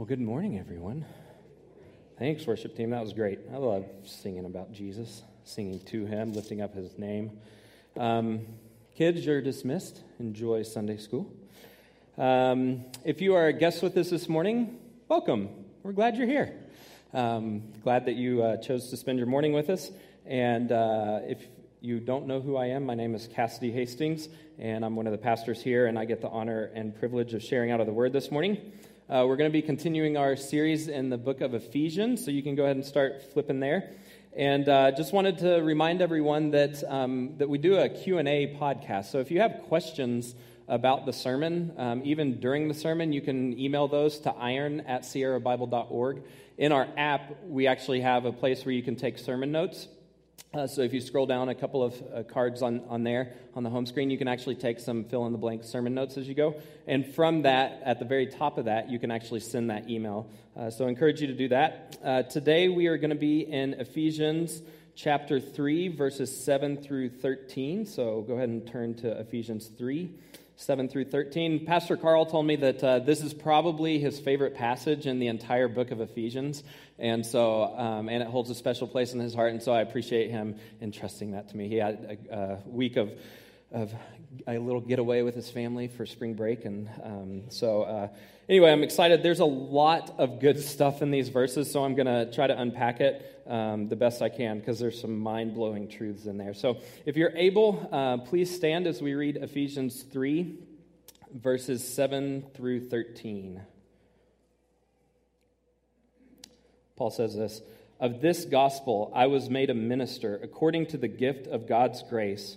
Well, good morning, everyone. Thanks, worship team. That was great. I love singing about Jesus, singing to him, lifting up his name. Um, kids, you're dismissed. Enjoy Sunday school. Um, if you are a guest with us this morning, welcome. We're glad you're here. Um, glad that you uh, chose to spend your morning with us. And uh, if you don't know who I am, my name is Cassidy Hastings, and I'm one of the pastors here, and I get the honor and privilege of sharing out of the word this morning. Uh, we're going to be continuing our series in the book of Ephesians, so you can go ahead and start flipping there. And uh, just wanted to remind everyone that, um, that we do a Q&A podcast. So if you have questions about the sermon, um, even during the sermon, you can email those to iron at sierrabible.org. In our app, we actually have a place where you can take sermon notes. Uh, so if you scroll down a couple of uh, cards on, on there on the home screen, you can actually take some fill in the blank sermon notes as you go. And from that, at the very top of that, you can actually send that email. Uh, so I encourage you to do that. Uh, today we are going to be in Ephesians chapter 3, verses 7 through 13. So go ahead and turn to Ephesians 3. 7 through 13. Pastor Carl told me that uh, this is probably his favorite passage in the entire book of Ephesians. And so, um, and it holds a special place in his heart. And so I appreciate him entrusting that to me. He had a, a week of, of a little getaway with his family for spring break. And um, so, uh, anyway, I'm excited. There's a lot of good stuff in these verses. So I'm going to try to unpack it um, the best I can because there's some mind blowing truths in there. So if you're able, uh, please stand as we read Ephesians 3, verses 7 through 13. Paul says this Of this gospel I was made a minister according to the gift of God's grace,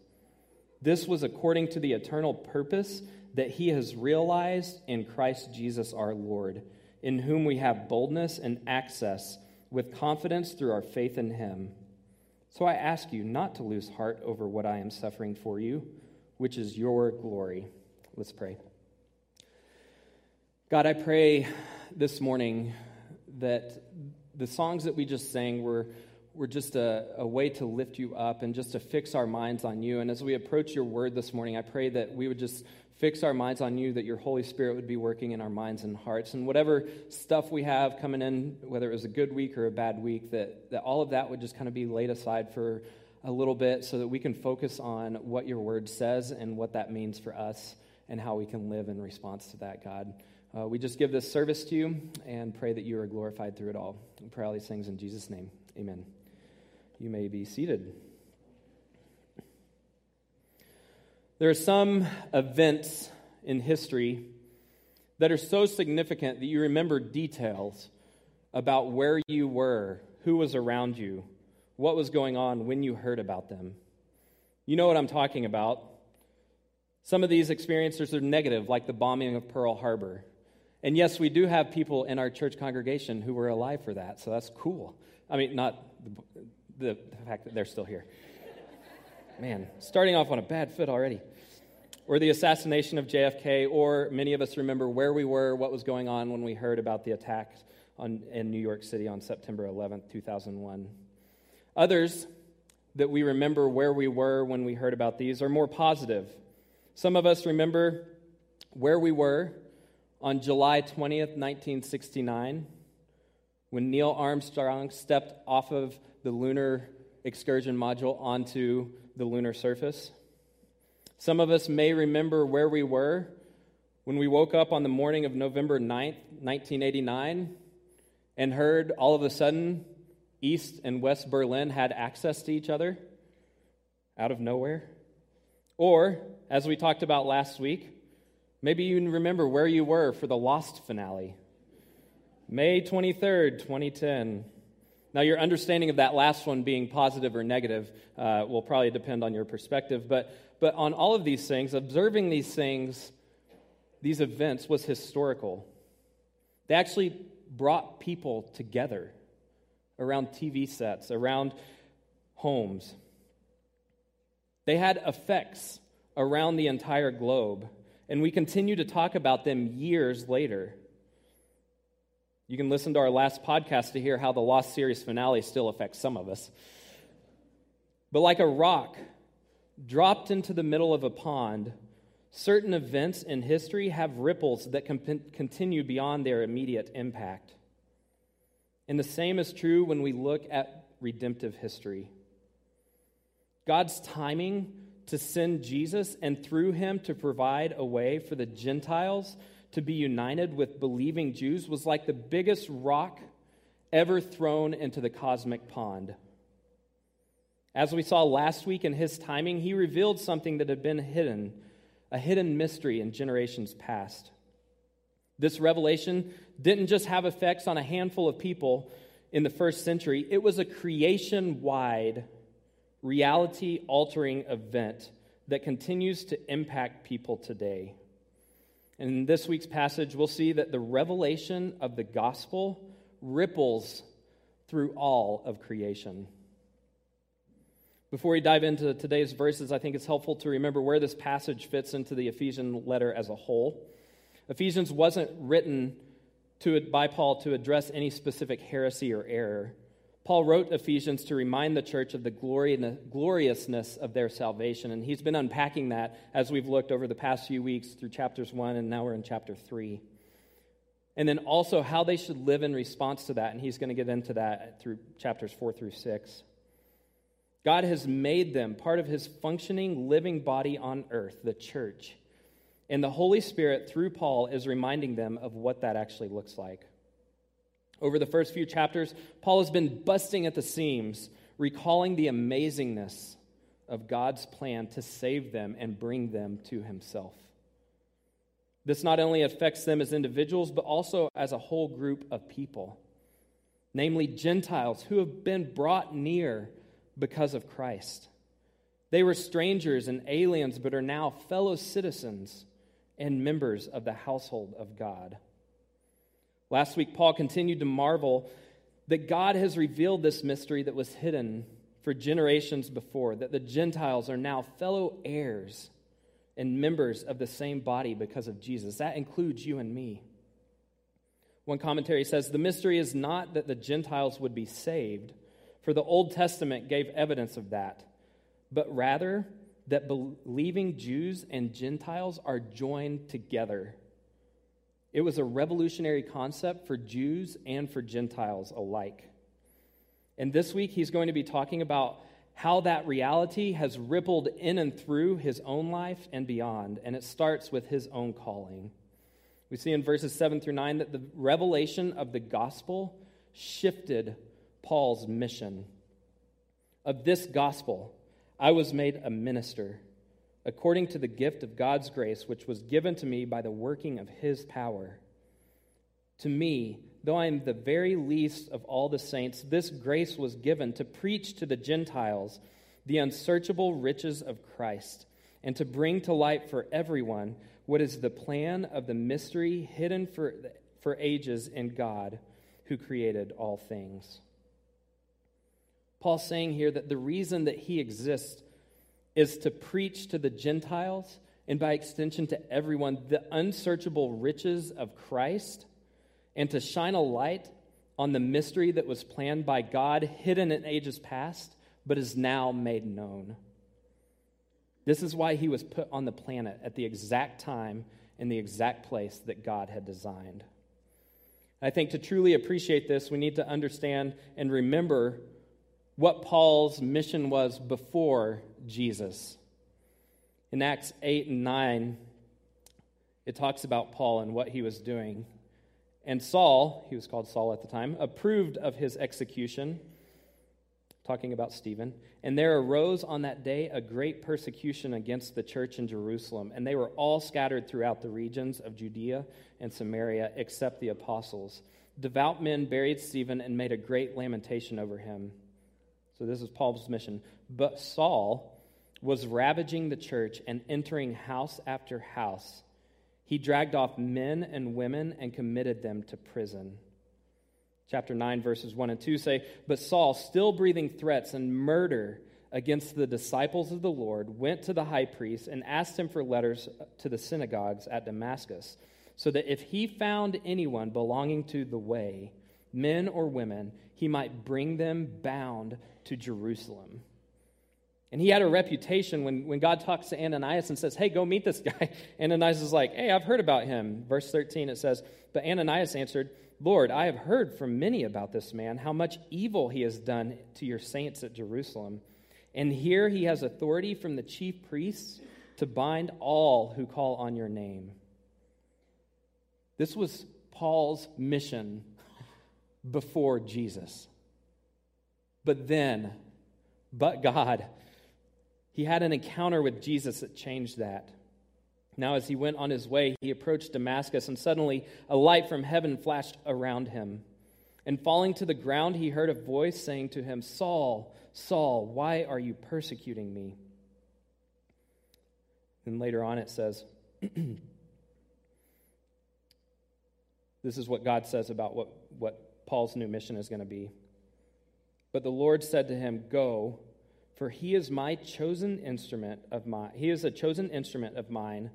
This was according to the eternal purpose that he has realized in Christ Jesus our Lord in whom we have boldness and access with confidence through our faith in him. So I ask you not to lose heart over what I am suffering for you, which is your glory. Let's pray. God, I pray this morning that the songs that we just sang were, were just a, a way to lift you up and just to fix our minds on you. And as we approach your word this morning, I pray that we would just fix our minds on you, that your Holy Spirit would be working in our minds and hearts. And whatever stuff we have coming in, whether it was a good week or a bad week, that, that all of that would just kind of be laid aside for a little bit so that we can focus on what your word says and what that means for us and how we can live in response to that, God. Uh, we just give this service to you and pray that you are glorified through it all. We pray all these things in Jesus' name. Amen. You may be seated. There are some events in history that are so significant that you remember details about where you were, who was around you, what was going on when you heard about them. You know what I'm talking about. Some of these experiences are negative, like the bombing of Pearl Harbor. And yes, we do have people in our church congregation who were alive for that, so that's cool. I mean, not the, the fact that they're still here. Man, starting off on a bad foot already or the assassination of JFK, or many of us remember where we were, what was going on when we heard about the attack on, in New York City on September 11th, 2001. Others that we remember where we were when we heard about these are more positive. Some of us remember where we were on July 20th, 1969, when Neil Armstrong stepped off of the lunar excursion module onto the lunar surface. Some of us may remember where we were when we woke up on the morning of November 9th, 1989, and heard all of a sudden East and West Berlin had access to each other out of nowhere. Or, as we talked about last week, maybe you remember where you were for the Lost finale. May 23rd, 2010. Now, your understanding of that last one being positive or negative uh, will probably depend on your perspective, but but on all of these things, observing these things, these events, was historical. They actually brought people together around TV sets, around homes. They had effects around the entire globe, and we continue to talk about them years later. You can listen to our last podcast to hear how the Lost series finale still affects some of us. But like a rock dropped into the middle of a pond, certain events in history have ripples that can continue beyond their immediate impact. And the same is true when we look at redemptive history. God's timing to send Jesus and through him to provide a way for the Gentiles to be united with believing Jews was like the biggest rock ever thrown into the cosmic pond. As we saw last week in his timing, he revealed something that had been hidden, a hidden mystery in generations past. This revelation didn't just have effects on a handful of people in the first century, it was a creation wide, reality altering event that continues to impact people today. In this week's passage, we'll see that the revelation of the gospel ripples through all of creation. Before we dive into today's verses, I think it's helpful to remember where this passage fits into the Ephesian letter as a whole. Ephesians wasn't written to, by Paul to address any specific heresy or error. Paul wrote Ephesians to remind the church of the gloriousness of their salvation, and he's been unpacking that as we've looked over the past few weeks through chapters 1, and now we're in chapter 3. And then also how they should live in response to that, and he's going to get into that through chapters 4 through 6. God has made them part of his functioning, living body on earth, the church. And the Holy Spirit, through Paul, is reminding them of what that actually looks like. Over the first few chapters, Paul has been busting at the seams, recalling the amazingness of God's plan to save them and bring them to himself. This not only affects them as individuals, but also as a whole group of people, namely Gentiles who have been brought near because of Christ. They were strangers and aliens, but are now fellow citizens and members of the household of God. Last week, Paul continued to marvel that God has revealed this mystery that was hidden for generations before, that the Gentiles are now fellow heirs and members of the same body because of Jesus. That includes you and me. One commentary says the mystery is not that the Gentiles would be saved, for the Old Testament gave evidence of that, but rather that believing Jews and Gentiles are joined together. It was a revolutionary concept for Jews and for Gentiles alike. And this week, he's going to be talking about how that reality has rippled in and through his own life and beyond. And it starts with his own calling. We see in verses 7 through 9 that the revelation of the gospel shifted Paul's mission. Of this gospel, I was made a minister according to the gift of God's grace, which was given to me by the working of his power. To me, though I am the very least of all the saints, this grace was given to preach to the Gentiles the unsearchable riches of Christ, and to bring to light for everyone what is the plan of the mystery hidden for, for ages in God who created all things. Paul's saying here that the reason that he exists is to preach to the Gentiles and by extension to everyone the unsearchable riches of Christ and to shine a light on the mystery that was planned by God, hidden in ages past, but is now made known. This is why he was put on the planet at the exact time in the exact place that God had designed. I think to truly appreciate this, we need to understand and remember what Paul's mission was before Jesus. In Acts 8 and 9, it talks about Paul and what he was doing. And Saul, he was called Saul at the time, approved of his execution, talking about Stephen. And there arose on that day a great persecution against the church in Jerusalem, and they were all scattered throughout the regions of Judea and Samaria, except the apostles. Devout men buried Stephen and made a great lamentation over him. So this is Paul's mission. But Saul was ravaging the church and entering house after house. he dragged off men and women and committed them to prison. Chapter 9, verses 1 and 2 say, But Saul, still breathing threats and murder against the disciples of the Lord, went to the high priest and asked him for letters to the synagogues at Damascus, so that if he found anyone belonging to the way, men or women, he might bring them bound to Jerusalem. And he had a reputation when, when God talks to Ananias and says, Hey, go meet this guy. Ananias is like, Hey, I've heard about him. Verse 13, it says, But Ananias answered, Lord, I have heard from many about this man, how much evil he has done to your saints at Jerusalem. And here he has authority from the chief priests to bind all who call on your name. This was Paul's mission before Jesus. But then, but God, he had an encounter with Jesus that changed that. Now, as he went on his way, he approached Damascus, and suddenly a light from heaven flashed around him. And falling to the ground, he heard a voice saying to him, Saul, Saul, why are you persecuting me? And later on it says, This is what God says about what, what Paul's new mission is going to be. But the Lord said to him, Go for he is my chosen instrument of my he is a chosen instrument of mine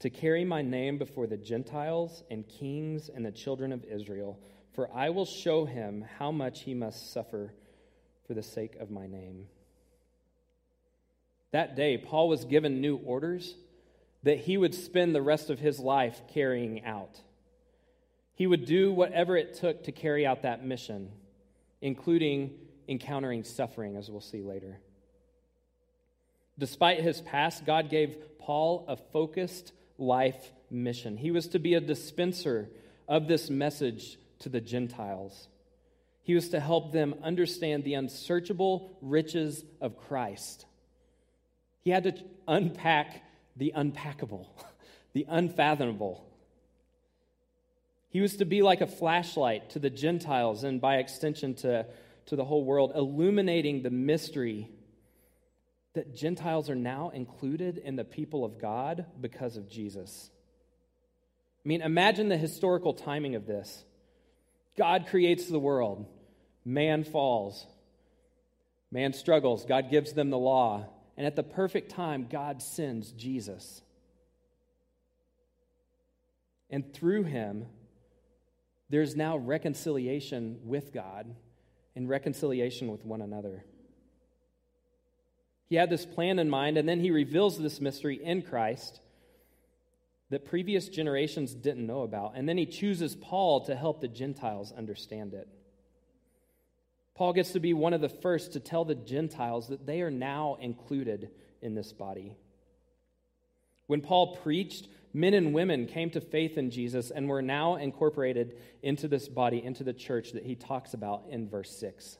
to carry my name before the Gentiles and kings and the children of Israel. For I will show him how much he must suffer for the sake of my name. That day, Paul was given new orders that he would spend the rest of his life carrying out. He would do whatever it took to carry out that mission, including encountering suffering, as we'll see later. Despite his past, God gave Paul a focused life mission. He was to be a dispenser of this message to the Gentiles. He was to help them understand the unsearchable riches of Christ. He had to unpack the unpackable, the unfathomable. He was to be like a flashlight to the Gentiles and by extension to, to the whole world, illuminating the mystery that Gentiles are now included in the people of God because of Jesus. I mean, imagine the historical timing of this. God creates the world, man falls, man struggles, God gives them the law, and at the perfect time, God sends Jesus. And through him, there's now reconciliation with God and reconciliation with one another. He had this plan in mind, and then he reveals this mystery in Christ that previous generations didn't know about. And then he chooses Paul to help the Gentiles understand it. Paul gets to be one of the first to tell the Gentiles that they are now included in this body. When Paul preached, men and women came to faith in Jesus and were now incorporated into this body, into the church that he talks about in verse 6.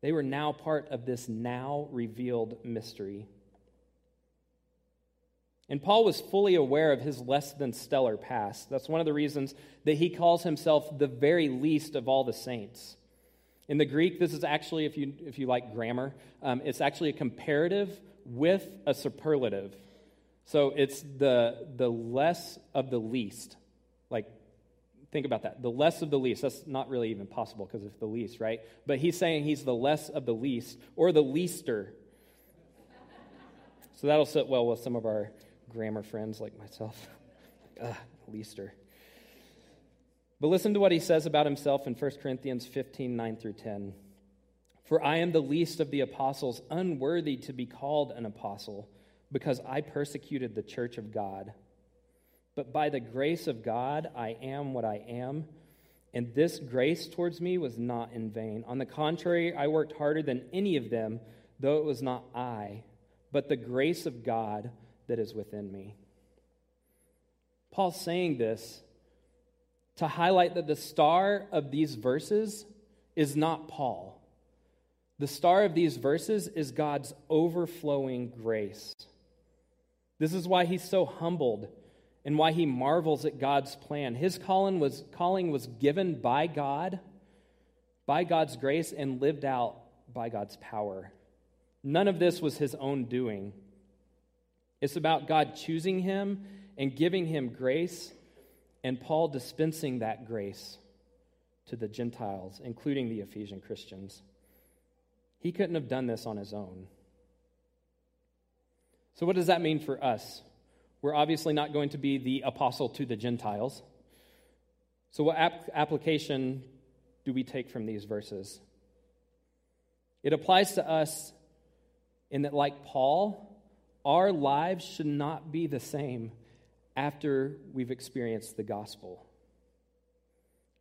They were now part of this now revealed mystery. And Paul was fully aware of his less than stellar past. That's one of the reasons that he calls himself the very least of all the saints. In the Greek, this is actually, if you, if you like grammar, um, it's actually a comparative with a superlative. So it's the, the less of the least. Like Think about that. The less of the least. That's not really even possible because it's the least, right? But he's saying he's the less of the least or the leaster. So that'll sit well with some of our grammar friends like myself. Ugh, leaster. But listen to what he says about himself in 1 Corinthians 15 9 through 10. For I am the least of the apostles, unworthy to be called an apostle, because I persecuted the church of God. But by the grace of God, I am what I am. And this grace towards me was not in vain. On the contrary, I worked harder than any of them, though it was not I, but the grace of God that is within me. Paul's saying this to highlight that the star of these verses is not Paul. The star of these verses is God's overflowing grace. This is why he's so humbled and why he marvels at God's plan. His calling was, calling was given by God, by God's grace, and lived out by God's power. None of this was his own doing. It's about God choosing him and giving him grace, and Paul dispensing that grace to the Gentiles, including the Ephesian Christians. He couldn't have done this on his own. So, what does that mean for us? We're obviously not going to be the apostle to the Gentiles. So, what ap- application do we take from these verses? It applies to us in that, like Paul, our lives should not be the same after we've experienced the gospel.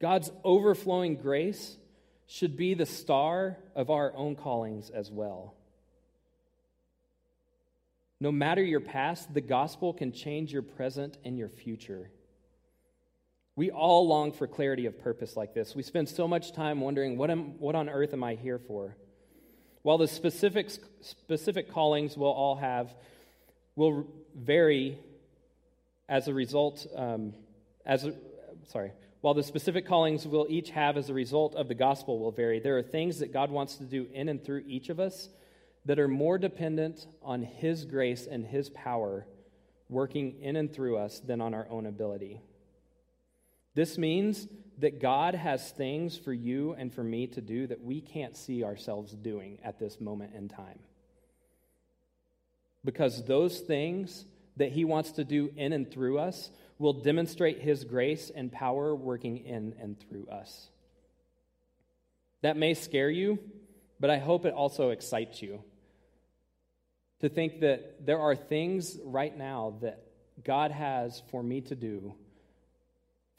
God's overflowing grace should be the star of our own callings as well. No matter your past, the gospel can change your present and your future. We all long for clarity of purpose like this. We spend so much time wondering, what, am, what on earth am I here for? While the specific, specific callings we'll all have will vary as a result, um, as a, sorry, while the specific callings we'll each have as a result of the gospel will vary, there are things that God wants to do in and through each of us that are more dependent on His grace and His power working in and through us than on our own ability. This means that God has things for you and for me to do that we can't see ourselves doing at this moment in time. Because those things that He wants to do in and through us will demonstrate His grace and power working in and through us. That may scare you, but I hope it also excites you to think that there are things right now that God has for me to do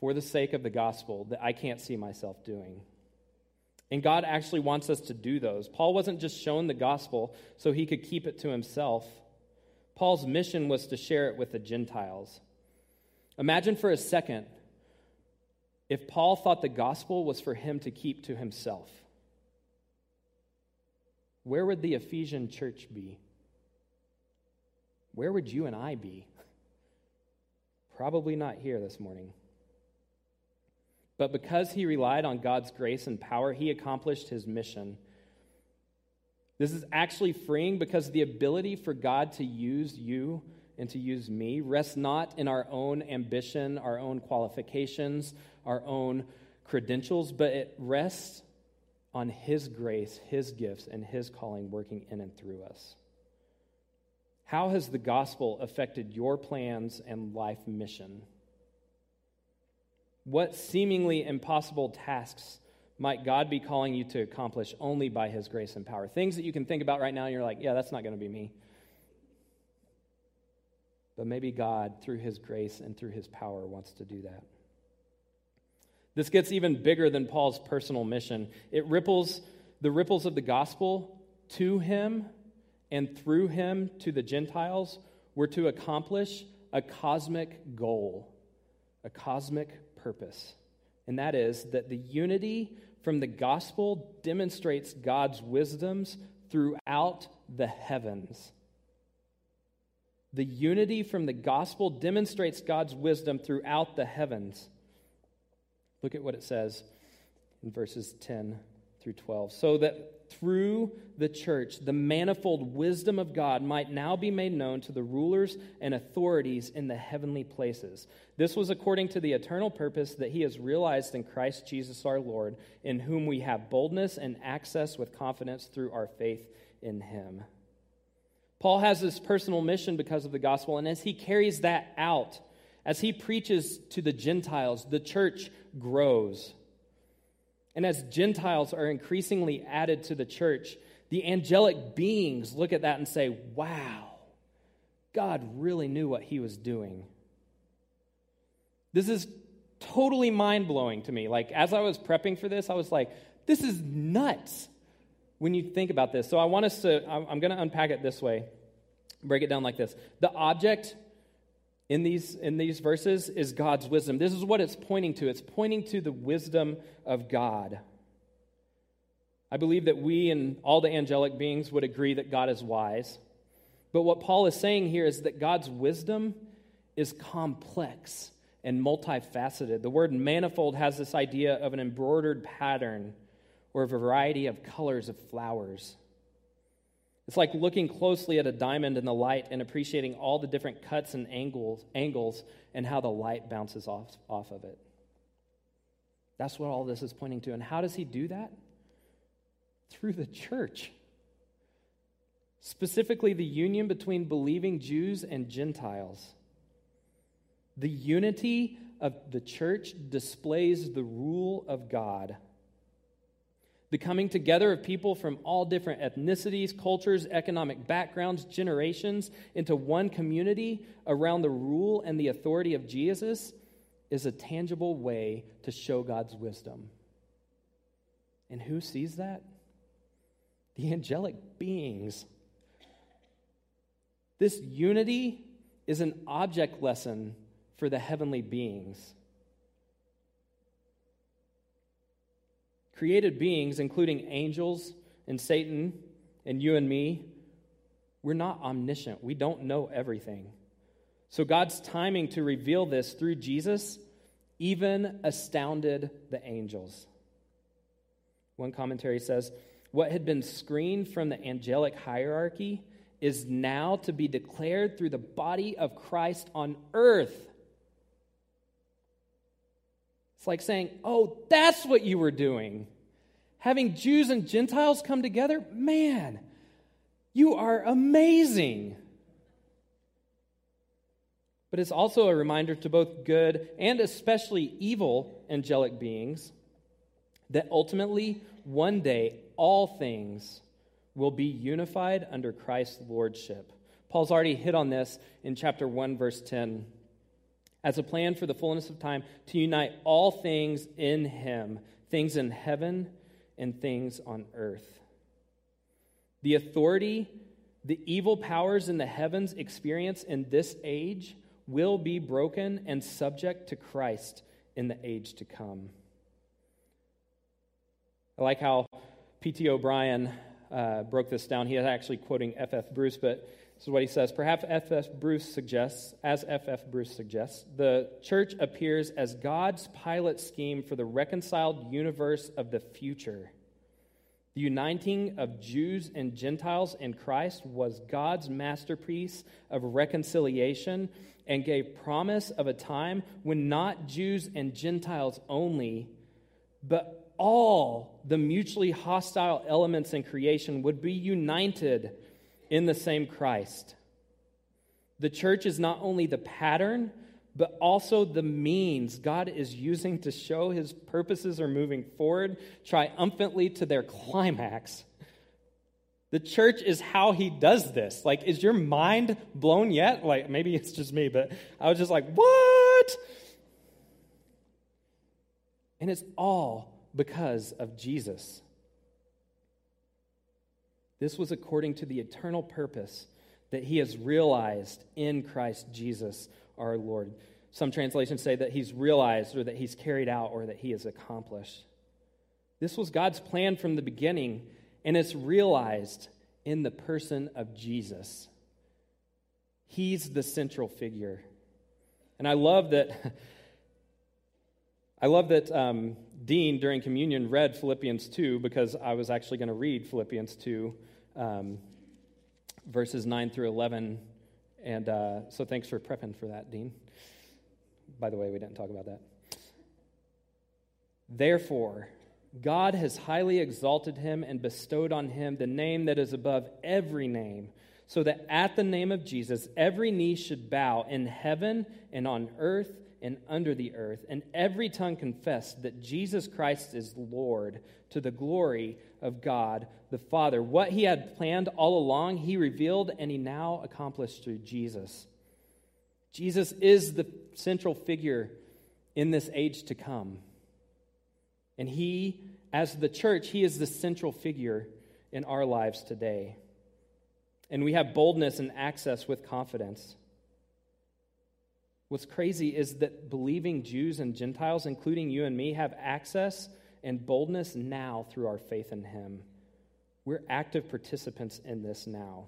for the sake of the gospel that I can't see myself doing. And God actually wants us to do those. Paul wasn't just shown the gospel so he could keep it to himself. Paul's mission was to share it with the Gentiles. Imagine for a second if Paul thought the gospel was for him to keep to himself. Where would the Ephesian church be? Where would you and I be? Probably not here this morning. But because he relied on God's grace and power, he accomplished his mission. This is actually freeing because the ability for God to use you and to use me rests not in our own ambition, our own qualifications, our own credentials, but it rests on his grace, his gifts, and his calling working in and through us. How has the gospel affected your plans and life mission? What seemingly impossible tasks might God be calling you to accomplish only by his grace and power? Things that you can think about right now and you're like, yeah, that's not going to be me. But maybe God, through his grace and through his power, wants to do that. This gets even bigger than Paul's personal mission. It ripples the ripples of the gospel to him and through him to the Gentiles were to accomplish a cosmic goal, a cosmic purpose. And that is that the unity from the gospel demonstrates God's wisdoms throughout the heavens. The unity from the gospel demonstrates God's wisdom throughout the heavens. Look at what it says in verses 10 through 12. So that through the church, the manifold wisdom of God might now be made known to the rulers and authorities in the heavenly places. This was according to the eternal purpose that He has realized in Christ Jesus our Lord, in whom we have boldness and access with confidence through our faith in Him. Paul has this personal mission because of the gospel, and as he carries that out, as he preaches to the Gentiles, the church grows. And as Gentiles are increasingly added to the church, the angelic beings look at that and say, wow, God really knew what he was doing. This is totally mind blowing to me. Like, as I was prepping for this, I was like, this is nuts when you think about this. So, I want us to, I'm going to unpack it this way, break it down like this. The object in these, in these verses is God's wisdom. This is what it's pointing to. It's pointing to the wisdom of God. I believe that we and all the angelic beings would agree that God is wise. But what Paul is saying here is that God's wisdom is complex and multifaceted. The word manifold has this idea of an embroidered pattern or a variety of colors of flowers. It's like looking closely at a diamond in the light and appreciating all the different cuts and angles, angles and how the light bounces off, off of it. That's what all this is pointing to. And how does he do that? Through the church. Specifically, the union between believing Jews and Gentiles. The unity of the church displays the rule of God. The coming together of people from all different ethnicities, cultures, economic backgrounds, generations into one community around the rule and the authority of Jesus is a tangible way to show God's wisdom. And who sees that? The angelic beings. This unity is an object lesson for the heavenly beings. Created beings, including angels and Satan and you and me, we're not omniscient. We don't know everything. So God's timing to reveal this through Jesus even astounded the angels. One commentary says, What had been screened from the angelic hierarchy is now to be declared through the body of Christ on earth. It's like saying, Oh, that's what you were doing. Having Jews and Gentiles come together? Man, you are amazing. But it's also a reminder to both good and especially evil angelic beings that ultimately, one day, all things will be unified under Christ's lordship. Paul's already hit on this in chapter 1, verse 10 as a plan for the fullness of time to unite all things in him, things in heaven and things on earth. The authority the evil powers in the heavens experience in this age will be broken and subject to Christ in the age to come. I like how P.T. O'Brien uh, broke this down. He is actually quoting F.F. Bruce, but this is what he says. Perhaps F.F. Bruce suggests, as F.F. Bruce suggests, the church appears as God's pilot scheme for the reconciled universe of the future. The uniting of Jews and Gentiles in Christ was God's masterpiece of reconciliation and gave promise of a time when not Jews and Gentiles only, but all the mutually hostile elements in creation would be united in the same Christ. The church is not only the pattern, but also the means God is using to show his purposes are moving forward triumphantly to their climax. The church is how he does this. Like, is your mind blown yet? Like, maybe it's just me, but I was just like, what? And it's all because of Jesus. This was according to the eternal purpose that he has realized in Christ Jesus our Lord. Some translations say that he's realized or that he's carried out or that he has accomplished. This was God's plan from the beginning, and it's realized in the person of Jesus. He's the central figure. And I love that. I love that um, Dean during communion read Philippians 2 because I was actually going to read Philippians 2 um, verses 9 through 11. And uh, so thanks for prepping for that, Dean. By the way, we didn't talk about that. Therefore, God has highly exalted him and bestowed on him the name that is above every name, so that at the name of Jesus every knee should bow in heaven and on earth and under the earth, and every tongue confess that Jesus Christ is Lord to the glory of God the Father. What he had planned all along, he revealed and he now accomplished through Jesus. Jesus is the central figure in this age to come. And he, as the church, he is the central figure in our lives today. And we have boldness and access with confidence. What's crazy is that believing Jews and Gentiles, including you and me, have access and boldness now through our faith in Him. We're active participants in this now.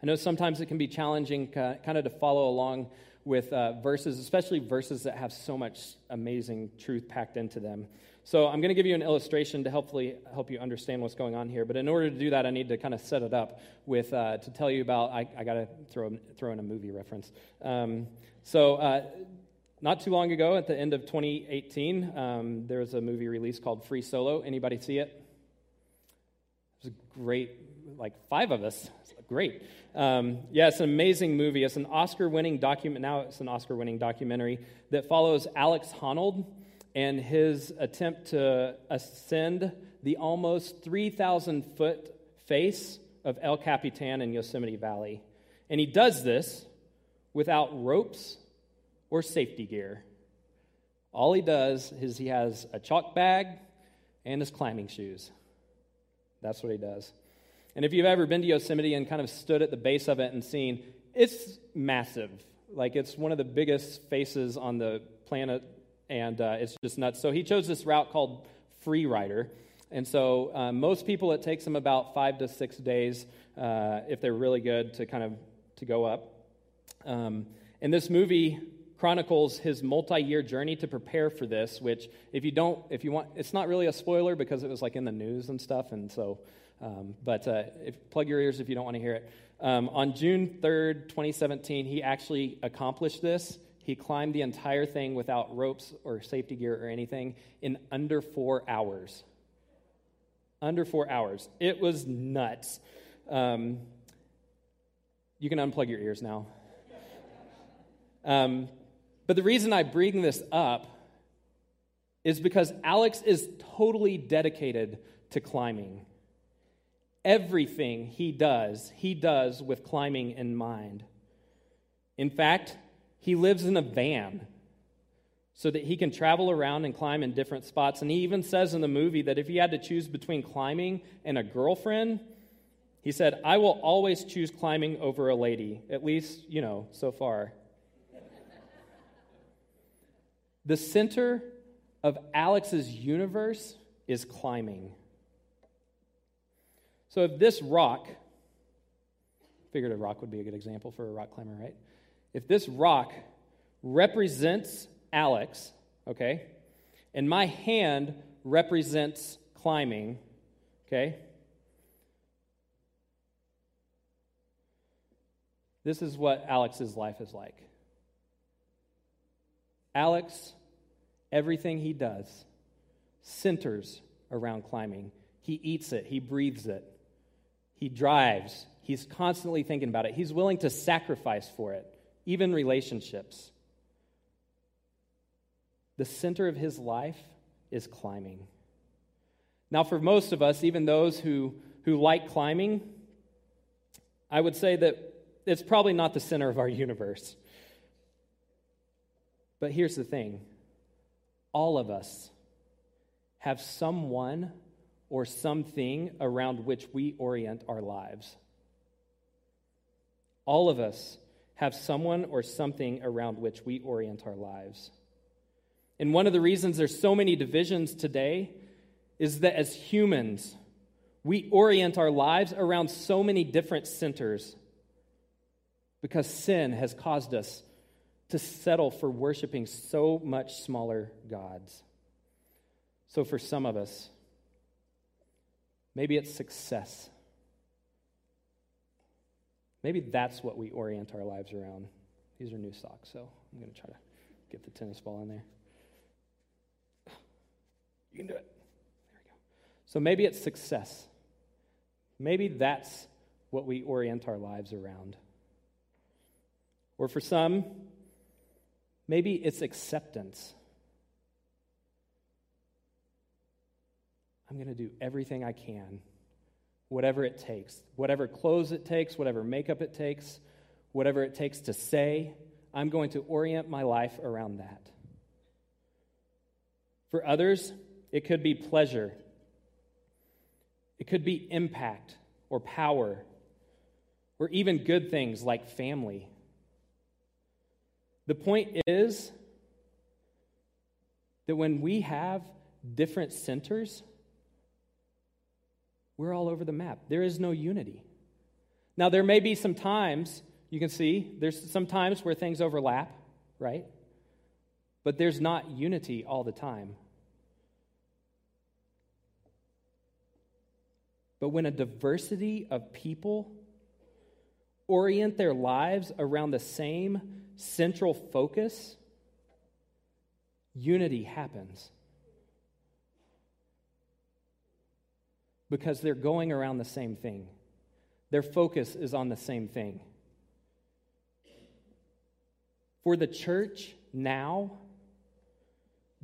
I know sometimes it can be challenging uh, kind of to follow along with uh, verses, especially verses that have so much amazing truth packed into them. So I'm going to give you an illustration to hopefully help you understand what's going on here. But in order to do that, I need to kind of set it up with uh, to tell you about. I, I got to throw throw in a movie reference. Um, so. Uh, not too long ago, at the end of 2018, um, there was a movie release called Free Solo. Anybody see it? It was a great, like five of us. Great. Um, yeah, it's an amazing movie. It's an Oscar-winning document. Now it's an Oscar-winning documentary that follows Alex Honnold and his attempt to ascend the almost 3,000 foot face of El Capitan in Yosemite Valley. And he does this without ropes or safety gear. All he does is he has a chalk bag and his climbing shoes. That's what he does. And if you've ever been to Yosemite and kind of stood at the base of it and seen, it's massive. Like it's one of the biggest faces on the planet and uh, it's just nuts. So he chose this route called Freerider. And so uh, most people, it takes them about five to six days uh, if they're really good to kind of to go up. Um, and this movie chronicles his multi-year journey to prepare for this. Which, if you don't, if you want, it's not really a spoiler because it was like in the news and stuff. And so, um, but uh, if, plug your ears if you don't want to hear it. Um, on June 3rd, 2017, he actually accomplished this he climbed the entire thing without ropes or safety gear or anything in under four hours. Under four hours. It was nuts. Um, you can unplug your ears now. Um, but the reason I bring this up is because Alex is totally dedicated to climbing. Everything he does, he does with climbing in mind. In fact, he lives in a van so that he can travel around and climb in different spots. And he even says in the movie that if he had to choose between climbing and a girlfriend, he said, I will always choose climbing over a lady, at least, you know, so far. the center of Alex's universe is climbing. So if this rock, figured a rock would be a good example for a rock climber, right? if this rock represents Alex, okay, and my hand represents climbing, okay, this is what Alex's life is like. Alex, everything he does centers around climbing. He eats it, he breathes it, he drives, he's constantly thinking about it, he's willing to sacrifice for it even relationships. The center of his life is climbing. Now, for most of us, even those who, who like climbing, I would say that it's probably not the center of our universe. But here's the thing all of us have someone or something around which we orient our lives. All of us have someone or something around which we orient our lives. And one of the reasons there's so many divisions today is that as humans, we orient our lives around so many different centers because sin has caused us to settle for worshiping so much smaller gods. So, for some of us, maybe it's success. Maybe that's what we orient our lives around. These are new socks, so I'm going to try to get the tennis ball in there. You can do it. There we go. So maybe it's success. Maybe that's what we orient our lives around. Or for some, maybe it's acceptance. I'm going to do everything I can whatever it takes, whatever clothes it takes, whatever makeup it takes, whatever it takes to say, I'm going to orient my life around that. For others, it could be pleasure, it could be impact or power, or even good things like family. The point is that when we have different centers, we're all over the map. There is no unity. Now, there may be some times, you can see, there's some times where things overlap. right? But there's not unity all the time. But when a diversity of people orient their lives around the same central focus, unity happens. Because they're going around the same thing, their focus is on the same thing. For the church now,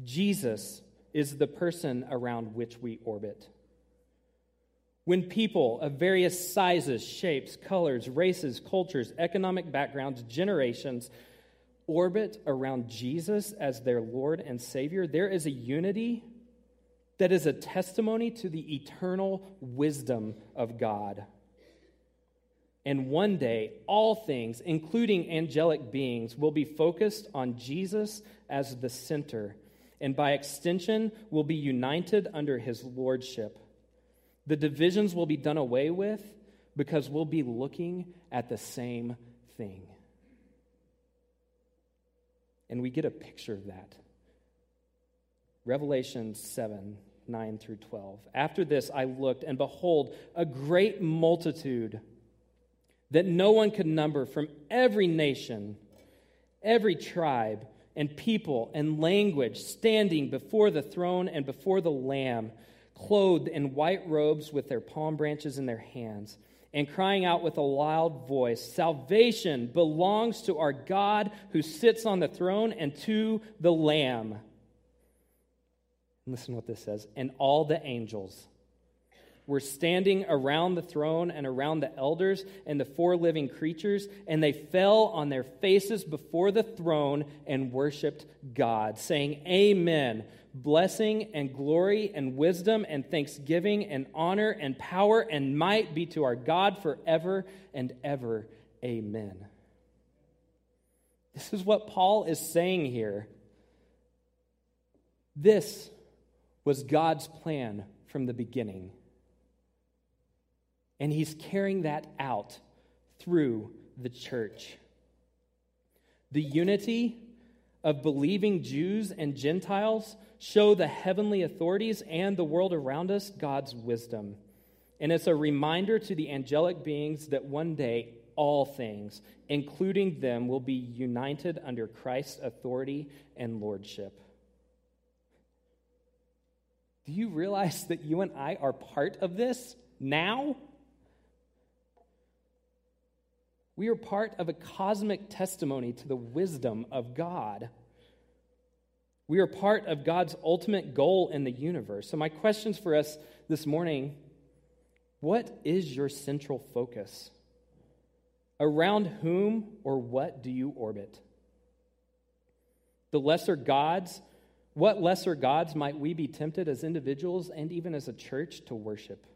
Jesus is the person around which we orbit. When people of various sizes, shapes, colors, races, cultures, economic backgrounds, generations orbit around Jesus as their Lord and Savior, there is a unity that is a testimony to the eternal wisdom of God. And one day, all things, including angelic beings, will be focused on Jesus as the center, and by extension, will be united under his lordship. The divisions will be done away with because we'll be looking at the same thing. And we get a picture of that. Revelation 7 9 through 12. After this, I looked, and behold, a great multitude that no one could number from every nation, every tribe, and people and language standing before the throne and before the Lamb clothed in white robes with their palm branches in their hands, and crying out with a loud voice Salvation belongs to our God who sits on the throne and to the Lamb. Listen to what this says. And all the angels were standing around the throne and around the elders and the four living creatures, and they fell on their faces before the throne and worshiped God, saying, Amen. Blessing and glory and wisdom and thanksgiving and honor and power and might be to our God forever and ever. Amen. This is what Paul is saying here. This was God's plan from the beginning. And he's carrying that out through the church. The unity of believing Jews and Gentiles show the heavenly authorities and the world around us God's wisdom. And it's a reminder to the angelic beings that one day all things, including them, will be united under Christ's authority and lordship. Do you realize that you and I are part of this now? We are part of a cosmic testimony to the wisdom of God. We are part of God's ultimate goal in the universe. So, my questions for us this morning what is your central focus? Around whom or what do you orbit? The lesser gods, what lesser gods might we be tempted as individuals and even as a church to worship?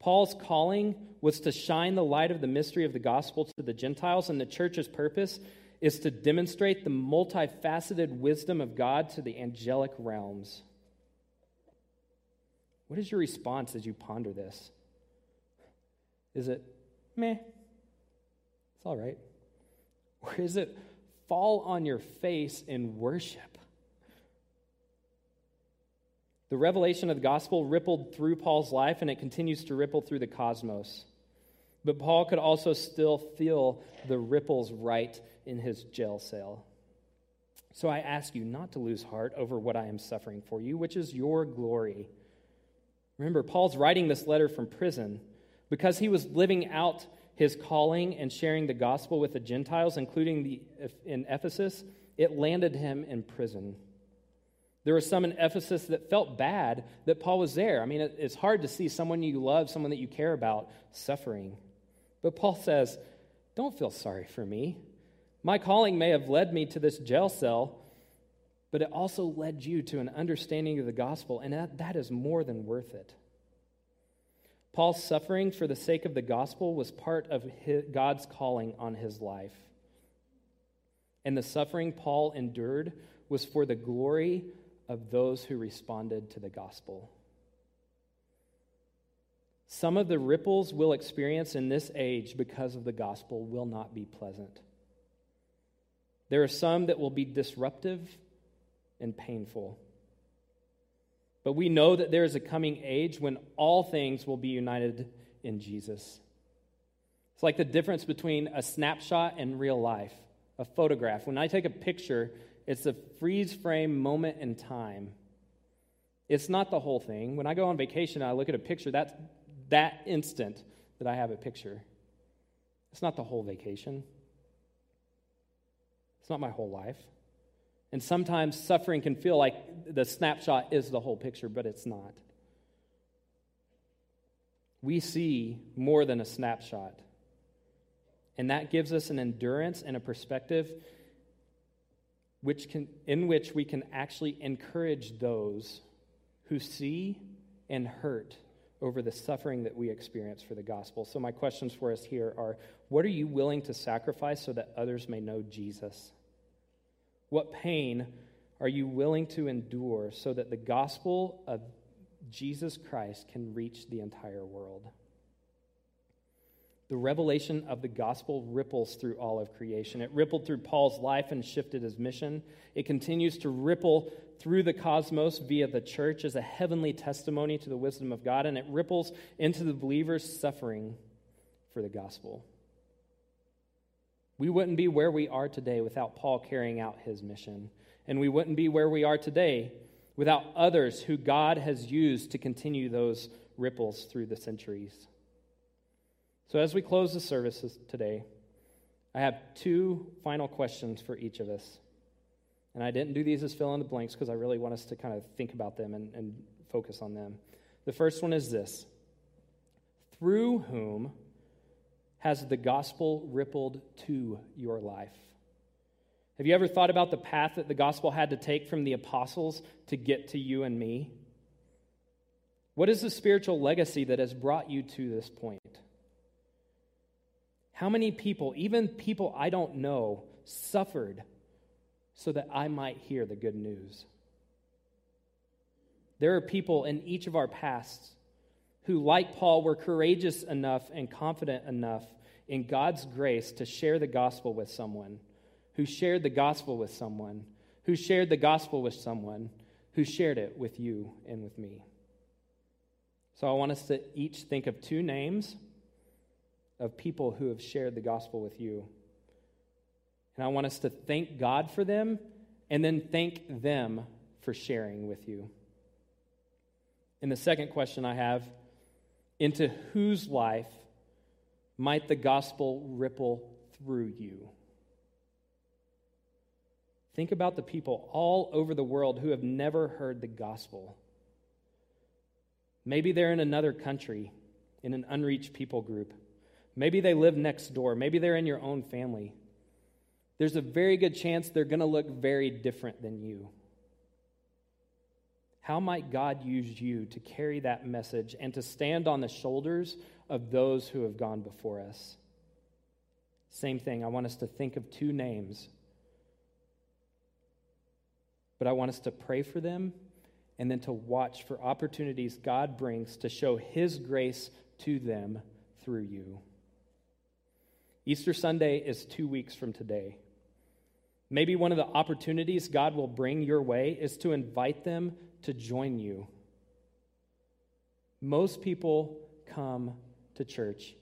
Paul's calling was to shine the light of the mystery of the gospel to the Gentiles, and the church's purpose is to demonstrate the multifaceted wisdom of God to the angelic realms. What is your response as you ponder this? Is it, meh, it's all right? Or is it fall on your face in worship? The revelation of the gospel rippled through Paul's life and it continues to ripple through the cosmos. But Paul could also still feel the ripples right in his jail cell. So I ask you not to lose heart over what I am suffering for you, which is your glory. Remember, Paul's writing this letter from prison because he was living out his calling and sharing the gospel with the Gentiles, including the, in Ephesus. It landed him in prison. There were some in Ephesus that felt bad that Paul was there. I mean, it's hard to see someone you love, someone that you care about, suffering. But Paul says, Don't feel sorry for me. My calling may have led me to this jail cell, but it also led you to an understanding of the gospel, and that, that is more than worth it. Paul's suffering for the sake of the gospel was part of his, God's calling on his life. And the suffering Paul endured was for the glory of those who responded to the gospel. Some of the ripples we'll experience in this age because of the gospel will not be pleasant. There are some that will be disruptive and painful. But we know that there is a coming age when all things will be united in Jesus. It's like the difference between a snapshot and real life, a photograph. When I take a picture, it's a freeze frame moment in time. It's not the whole thing. When I go on vacation and I look at a picture, that's that instant that I have a picture. It's not the whole vacation. It's not my whole life. And sometimes suffering can feel like the snapshot is the whole picture, but it's not. We see more than a snapshot. And that gives us an endurance and a perspective which can, in which we can actually encourage those who see and hurt over the suffering that we experience for the gospel. So, my questions for us here are what are you willing to sacrifice so that others may know Jesus? What pain are you willing to endure so that the gospel of Jesus Christ can reach the entire world? The revelation of the gospel ripples through all of creation. It rippled through Paul's life and shifted his mission. It continues to ripple through the cosmos via the church as a heavenly testimony to the wisdom of God, and it ripples into the believer's suffering for the gospel. We wouldn't be where we are today without Paul carrying out his mission, and we wouldn't be where we are today without others who God has used to continue those ripples through the centuries. So, as we close the services today, I have two final questions for each of us. And I didn't do these as fill in the blanks because I really want us to kind of think about them and, and focus on them. The first one is this Through whom has the gospel rippled to your life? Have you ever thought about the path that the gospel had to take from the apostles to get to you and me? What is the spiritual legacy that has brought you to this point? How many people, even people I don't know, suffered so that I might hear the good news? There are people in each of our pasts who, like Paul, were courageous enough and confident enough in God's grace to share the gospel with someone, who shared the gospel with someone, who shared the gospel with someone, who shared it with you and with me. So I want us to each think of two names of people who have shared the gospel with you. And I want us to thank God for them and then thank them for sharing with you. And the second question I have into whose life might the gospel ripple through you? Think about the people all over the world who have never heard the gospel. Maybe they're in another country, in an unreached people group. Maybe they live next door. Maybe they're in your own family. There's a very good chance they're going to look very different than you. How might God use you to carry that message and to stand on the shoulders of those who have gone before us? Same thing. I want us to think of two names. But I want us to pray for them and then to watch for opportunities God brings to show His grace to them through you. Easter Sunday is two weeks from today. Maybe one of the opportunities God will bring your way is to invite them to join you. Most people come to church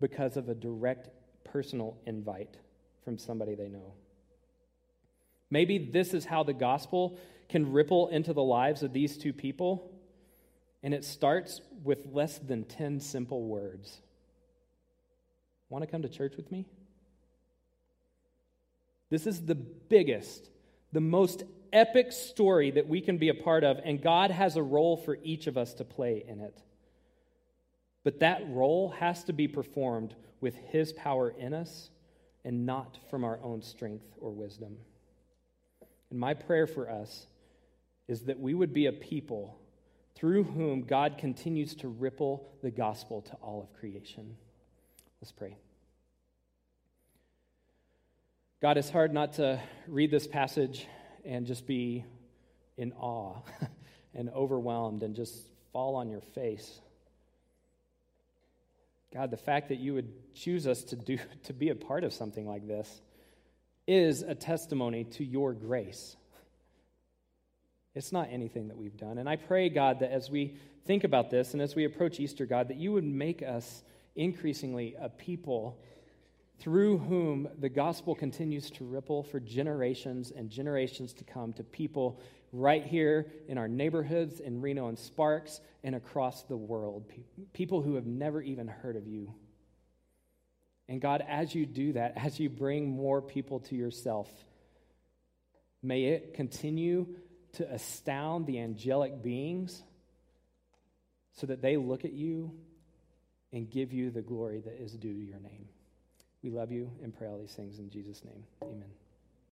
because of a direct personal invite from somebody they know. Maybe this is how the gospel can ripple into the lives of these two people, and it starts with less than 10 simple words. Want to come to church with me? This is the biggest, the most epic story that we can be a part of, and God has a role for each of us to play in it. But that role has to be performed with His power in us and not from our own strength or wisdom. And my prayer for us is that we would be a people through whom God continues to ripple the gospel to all of creation. Let's pray. God, it's hard not to read this passage and just be in awe and overwhelmed and just fall on your face. God, the fact that you would choose us to do to be a part of something like this is a testimony to your grace. It's not anything that we've done. And I pray, God, that as we think about this and as we approach Easter, God, that you would make us increasingly a people through whom the gospel continues to ripple for generations and generations to come to people right here in our neighborhoods in Reno and Sparks and across the world. People who have never even heard of you. And God, as you do that, as you bring more people to yourself, may it continue to astound the angelic beings so that they look at you and give you the glory that is due to your name. We love you and pray all these things in Jesus' name. Amen.